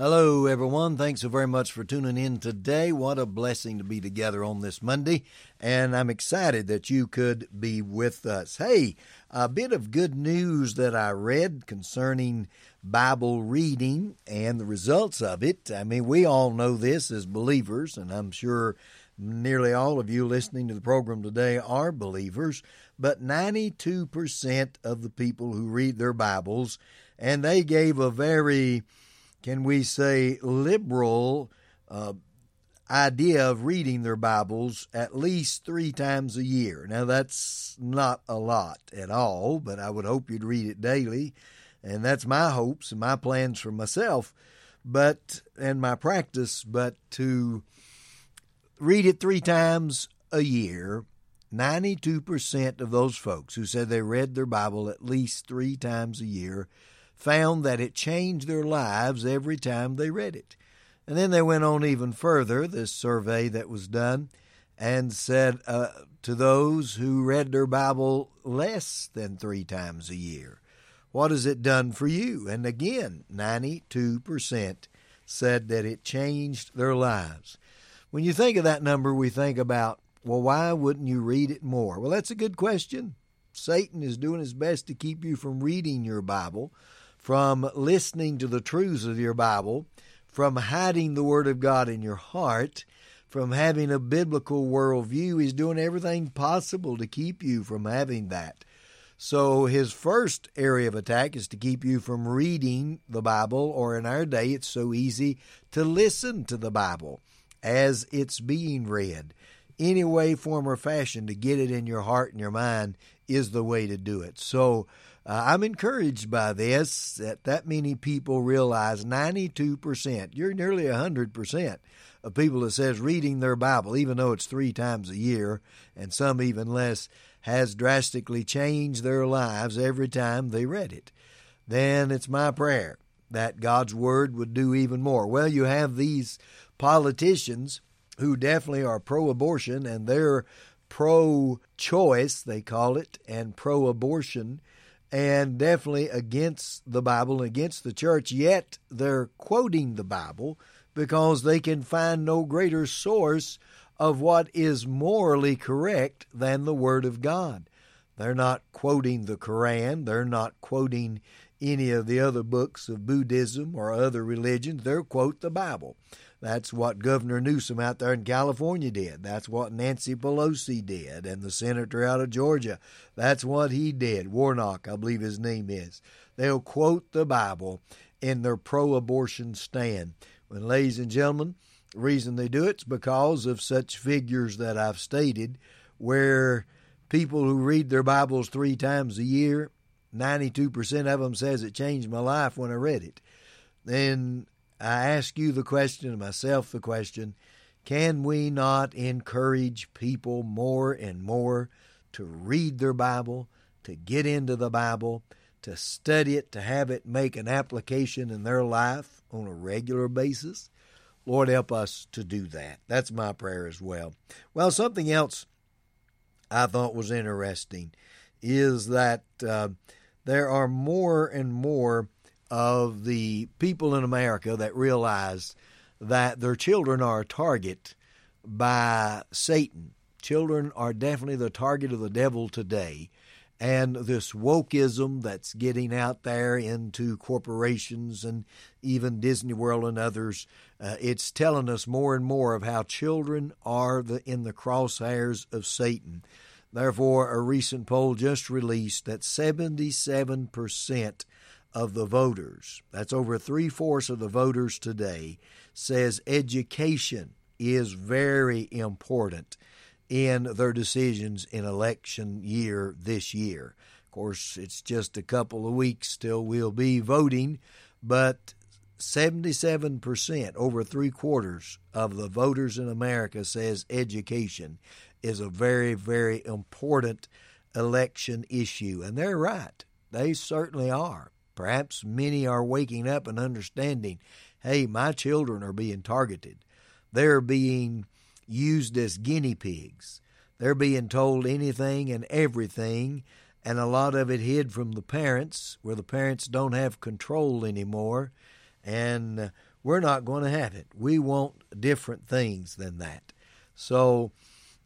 Hello, everyone. Thanks so very much for tuning in today. What a blessing to be together on this Monday, and I'm excited that you could be with us. Hey, a bit of good news that I read concerning Bible reading and the results of it. I mean, we all know this as believers, and I'm sure nearly all of you listening to the program today are believers, but 92% of the people who read their Bibles, and they gave a very can we say, liberal uh, idea of reading their Bibles at least three times a year. Now, that's not a lot at all, but I would hope you'd read it daily. And that's my hopes and my plans for myself, but and my practice, but to read it three times a year 92% of those folks who said they read their Bible at least three times a year found that it changed their lives every time they read it. And then they went on even further, this survey that was done, and said uh, to those who read their Bible less than three times a year, What has it done for you? And again, 92% said that it changed their lives. When you think of that number, we think about, well, why wouldn't you read it more? Well, that's a good question. Satan is doing his best to keep you from reading your Bible from listening to the truths of your Bible, from hiding the Word of God in your heart, from having a biblical worldview. He's doing everything possible to keep you from having that. So, his first area of attack is to keep you from reading the Bible, or in our day, it's so easy to listen to the Bible as it's being read. Any way, form, or fashion to get it in your heart and your mind is the way to do it. So, uh, I'm encouraged by this that that many people realize 92%, you're nearly 100% of people that says reading their Bible, even though it's three times a year, and some even less, has drastically changed their lives every time they read it. Then it's my prayer that God's Word would do even more. Well, you have these politicians who definitely are pro abortion and they're pro choice, they call it, and pro abortion and definitely against the Bible and against the church, yet they're quoting the Bible because they can find no greater source of what is morally correct than the Word of God. They're not quoting the Koran, they're not quoting any of the other books of Buddhism or other religions, they'll quote the Bible. That's what Governor Newsom out there in California did. That's what Nancy Pelosi did, and the senator out of Georgia. That's what he did. Warnock, I believe his name is. They'll quote the Bible in their pro abortion stand. When, ladies and gentlemen, the reason they do it's because of such figures that I've stated, where people who read their Bibles three times a year, 92% of them says it changed my life when I read it. Then I ask you the question, myself the question can we not encourage people more and more to read their Bible, to get into the Bible, to study it, to have it make an application in their life on a regular basis? Lord, help us to do that. That's my prayer as well. Well, something else I thought was interesting is that uh, there are more and more of the people in America that realize that their children are a target by Satan. Children are definitely the target of the devil today. And this wokeism that's getting out there into corporations and even Disney World and others, uh, it's telling us more and more of how children are the, in the crosshairs of Satan. Therefore, a recent poll just released that 77% of the voters, that's over three fourths of the voters today, says education is very important in their decisions in election year this year. Of course, it's just a couple of weeks till we'll be voting, but 77%, over three quarters of the voters in America says education is a very, very important election issue. And they're right. They certainly are. Perhaps many are waking up and understanding hey, my children are being targeted. They're being used as guinea pigs. They're being told anything and everything, and a lot of it hid from the parents, where the parents don't have control anymore. And we're not going to have it. We want different things than that. So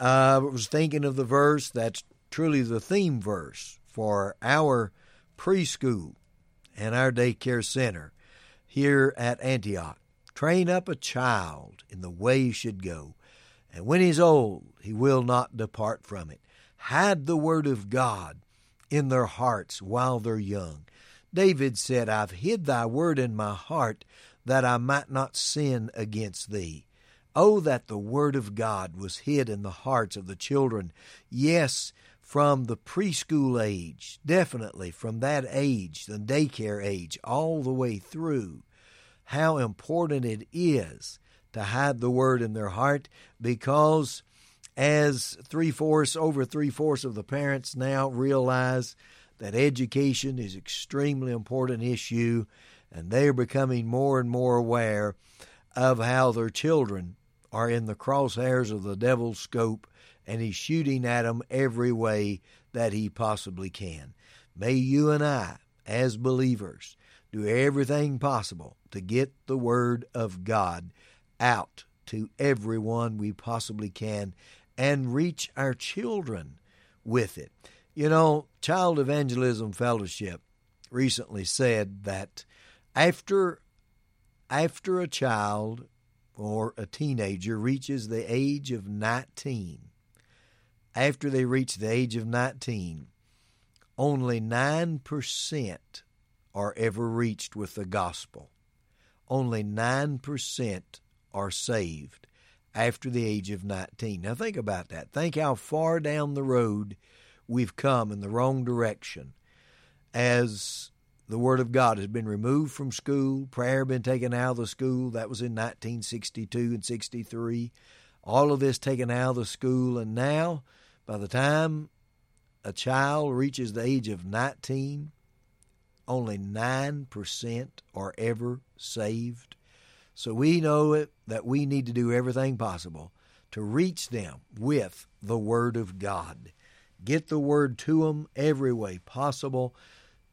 uh, I was thinking of the verse that's truly the theme verse for our preschool and our daycare center here at Antioch. Train up a child in the way he should go, and when he's old, he will not depart from it. Hide the word of God in their hearts while they're young. David said, I've hid thy word in my heart that I might not sin against thee. Oh, that the word of God was hid in the hearts of the children. Yes, from the preschool age, definitely from that age, the daycare age, all the way through. How important it is to hide the word in their heart because as three fourths, over three fourths of the parents now realize that education is extremely important issue and they are becoming more and more aware of how their children are in the crosshairs of the devil's scope and he's shooting at them every way that he possibly can. May you and I, as believers, do everything possible to get the Word of God out to everyone we possibly can and reach our children with it. You know, Child Evangelism Fellowship recently said that after after a child or a teenager reaches the age of 19, after they reach the age of 19, only 9% are ever reached with the gospel. Only 9% are saved after the age of 19. Now, think about that. Think how far down the road we've come in the wrong direction as the Word of God has been removed from school, prayer been taken out of the school. That was in 1962 and 63. All of this taken out of the school, and now, by the time a child reaches the age of 19, only 9% are ever saved. So we know it, that we need to do everything possible to reach them with the Word of God. Get the Word to them every way possible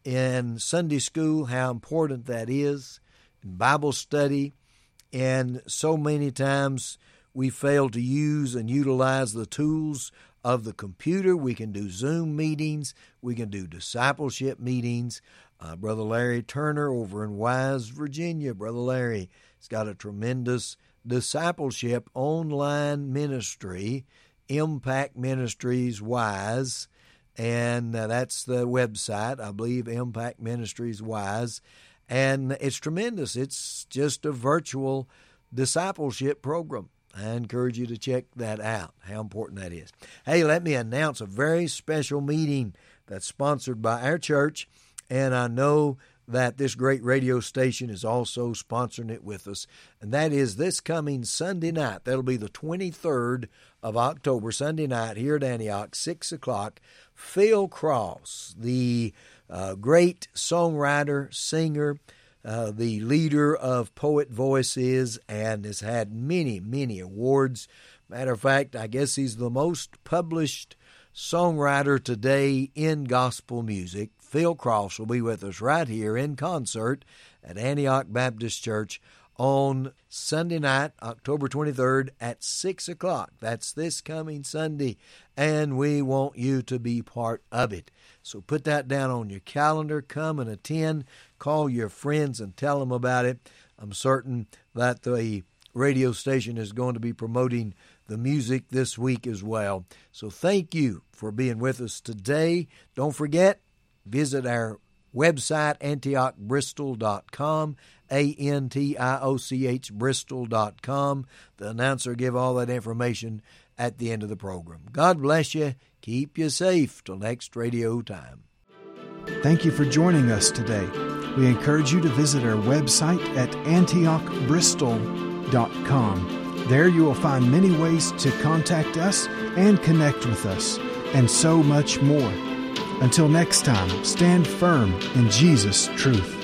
in Sunday school how important that is, in Bible study, and so many times we fail to use and utilize the tools of the computer. We can do Zoom meetings, we can do discipleship meetings. Uh, Brother Larry Turner over in Wise, Virginia. Brother Larry has got a tremendous discipleship online ministry, Impact Ministries Wise and uh, that's the website, I believe, Impact Ministries Wise. And it's tremendous. It's just a virtual discipleship program. I encourage you to check that out, how important that is. Hey, let me announce a very special meeting that's sponsored by our church, and I know that this great radio station is also sponsoring it with us, and that is this coming Sunday night. That'll be the 23rd of October, Sunday night here at Antioch, 6 o'clock. Phil Cross, the uh, great songwriter, singer, uh, the leader of Poet Voices, and has had many, many awards. Matter of fact, I guess he's the most published songwriter today in gospel music. Phil Cross will be with us right here in concert at Antioch Baptist Church on Sunday night, October 23rd at 6 o'clock. That's this coming Sunday, and we want you to be part of it. So put that down on your calendar. Come and attend. Call your friends and tell them about it. I'm certain that the radio station is going to be promoting the music this week as well. So thank you for being with us today. Don't forget, visit our website, antiochbristol.com, A N T I O C H, bristol.com. The announcer give all that information at the end of the program. God bless you. Keep you safe till next radio time. Thank you for joining us today. We encourage you to visit our website at antiochbristol.com. There you will find many ways to contact us and connect with us, and so much more. Until next time, stand firm in Jesus' truth.